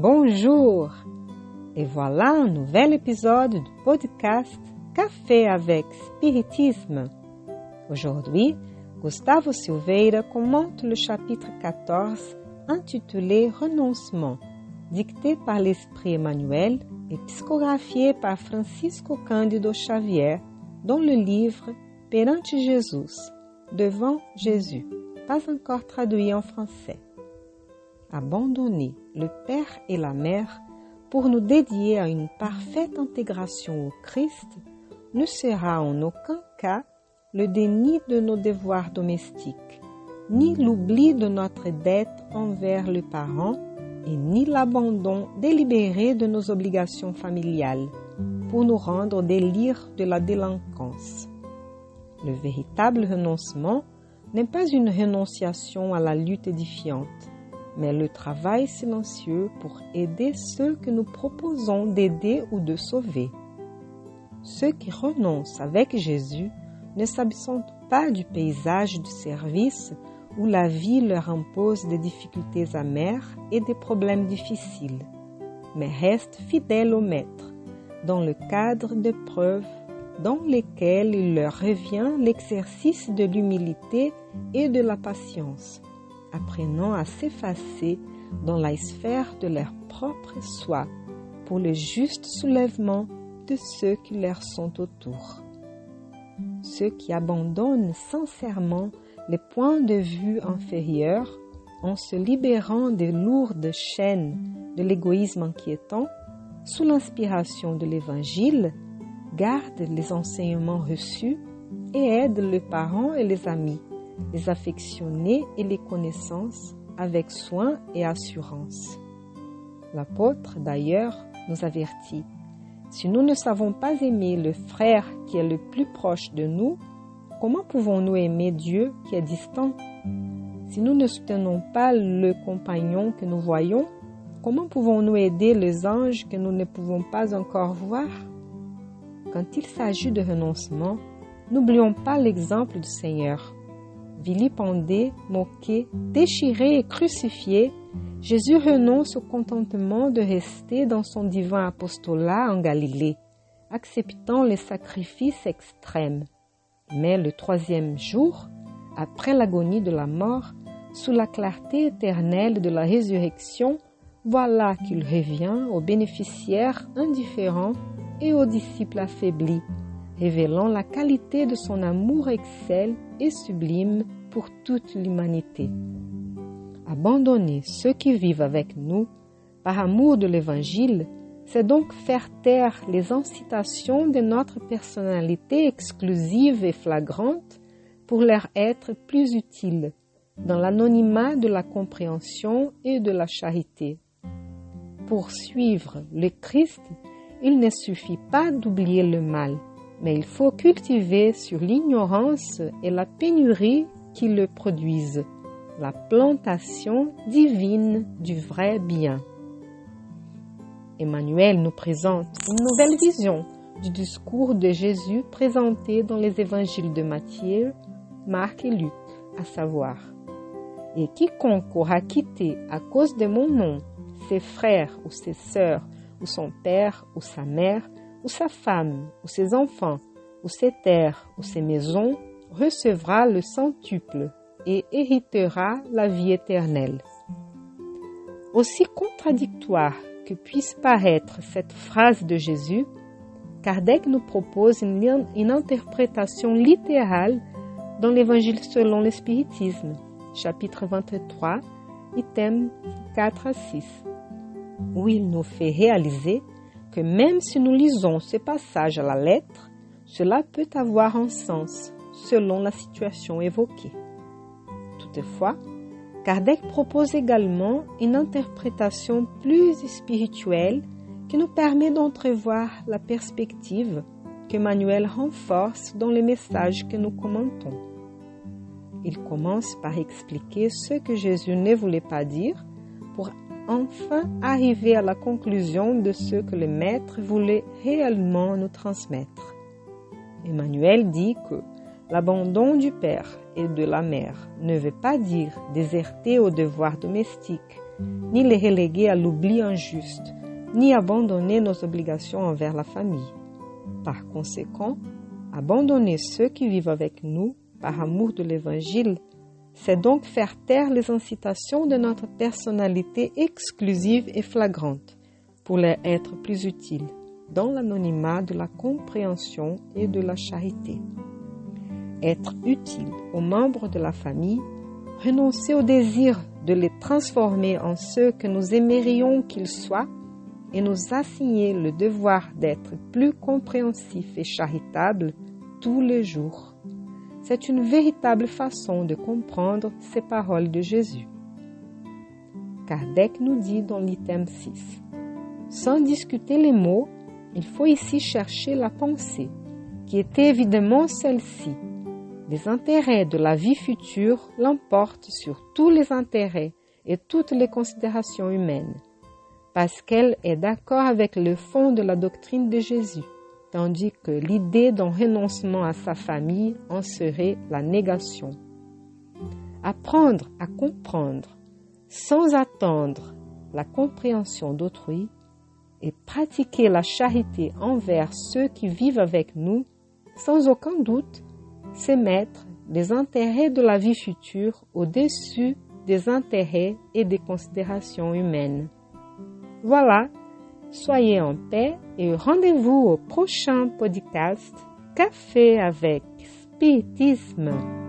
Bonjour Et voilà un nouvel épisode du podcast Café avec Spiritisme. Aujourd'hui, Gustavo Silveira commente le chapitre 14 intitulé Renoncement, dicté par l'Esprit Emmanuel et psychographié par Francisco Cândido Xavier dans le livre Perante Jesus, devant Jésus, pas encore traduit en français. Abandonner le Père et la Mère pour nous dédier à une parfaite intégration au Christ ne sera en aucun cas le déni de nos devoirs domestiques, ni l'oubli de notre dette envers le parent, et ni l'abandon délibéré de nos obligations familiales pour nous rendre des lyres de la délinquance. Le véritable renoncement n'est pas une renonciation à la lutte édifiante, mais le travail silencieux pour aider ceux que nous proposons d'aider ou de sauver. Ceux qui renoncent avec Jésus ne s'absentent pas du paysage du service où la vie leur impose des difficultés amères et des problèmes difficiles, mais restent fidèles au Maître, dans le cadre d'épreuves dans lesquelles il leur revient l'exercice de l'humilité et de la patience, apprenant à s'effacer dans la sphère de leur propre soi pour le juste soulèvement de ceux qui leur sont autour. Ceux qui abandonnent sincèrement les points de vue inférieurs en se libérant des lourdes chaînes de l'égoïsme inquiétant, sous l'inspiration de l'Évangile, gardent les enseignements reçus et aident les parents et les amis, les affectionnés et les connaissances avec soin et assurance. L'apôtre, d'ailleurs, nous avertit si nous ne savons pas aimer le frère qui est le plus proche de nous, comment pouvons-nous aimer Dieu qui est distant? Si nous ne soutenons pas le compagnon que nous voyons, comment pouvons-nous aider les anges que nous ne pouvons pas encore voir? Quand il s'agit de renoncement, n'oublions pas l'exemple du Seigneur. Vilipendé, moqué, déchiré et crucifié, Jésus renonce au contentement de rester dans son divin apostolat en Galilée, acceptant les sacrifices extrêmes. Mais le troisième jour, après l'agonie de la mort, sous la clarté éternelle de la résurrection, voilà qu'il revient aux bénéficiaires indifférents et aux disciples affaiblis, révélant la qualité de son amour excelle et sublime pour toute l'humanité. Abandonner ceux qui vivent avec nous par amour de l'Évangile, c'est donc faire taire les incitations de notre personnalité exclusive et flagrante pour leur être plus utile dans l'anonymat de la compréhension et de la charité. Pour suivre le Christ, il ne suffit pas d'oublier le mal, mais il faut cultiver sur l'ignorance et la pénurie qui le produisent la plantation divine du vrai bien. Emmanuel nous présente une nouvelle vision du discours de Jésus présenté dans les évangiles de Matthieu, Marc et Luc, à savoir Et quiconque aura quitté à cause de mon nom ses frères ou ses sœurs, ou son père ou sa mère, ou sa femme, ou ses enfants, ou ses terres, ou ses maisons, recevra le centuple et héritera la vie éternelle. Aussi contradictoire que puisse paraître cette phrase de Jésus, Kardec nous propose une, interprétation littérale dans l'Évangile selon le Spiritisme, chapitre 23, items 4 à 6, où il nous fait réaliser que même si nous lisons ce passage à la lettre, cela peut avoir un sens selon la situation évoquée. Toutefois, Kardec propose également une interprétation plus spirituelle qui nous permet d'entrevoir la perspective qu'Emmanuel renforce dans les messages que nous commentons. Il commence par expliquer ce que Jésus ne voulait pas dire pour enfin arriver à la conclusion de ce que le Maître voulait réellement nous transmettre. Emmanuel dit que l'abandon du Père et de la mère ne veut pas dire déserter aux devoirs domestiques, ni les reléguer à l'oubli injuste, ni abandonner nos obligations envers la famille. Par conséquent, abandonner ceux qui vivent avec nous par amour de l'Évangile, c'est donc faire taire les incitations de notre personnalité exclusive et flagrante pour leur être plus utile dans l'anonymat de la compréhension et de la charité. Être utile aux membres de la famille, renoncer au désir de les transformer en ceux que nous aimerions qu'ils soient et nous assigner le devoir d'être plus compréhensifs et charitables tous les jours. C'est une véritable façon de comprendre ces paroles de Jésus. Kardec nous dit dans l'item 6. Sans discuter les mots, il faut ici chercher la pensée, qui est évidemment celle-ci. Les intérêts de la vie future l'emportent sur tous les intérêts et toutes les considérations humaines, parce qu'elle est d'accord avec le fond de la doctrine de Jésus, tandis que l'idée d'un renoncement à sa famille en serait la négation. Apprendre à comprendre sans attendre la compréhension d'autrui et pratiquer la charité envers ceux qui vivent avec nous, sans aucun doute, c'est mettre les intérêts de la vie future au-dessus des intérêts et des considérations humaines. Voilà, soyez en paix et rendez-vous au prochain podcast Café avec Spiritisme.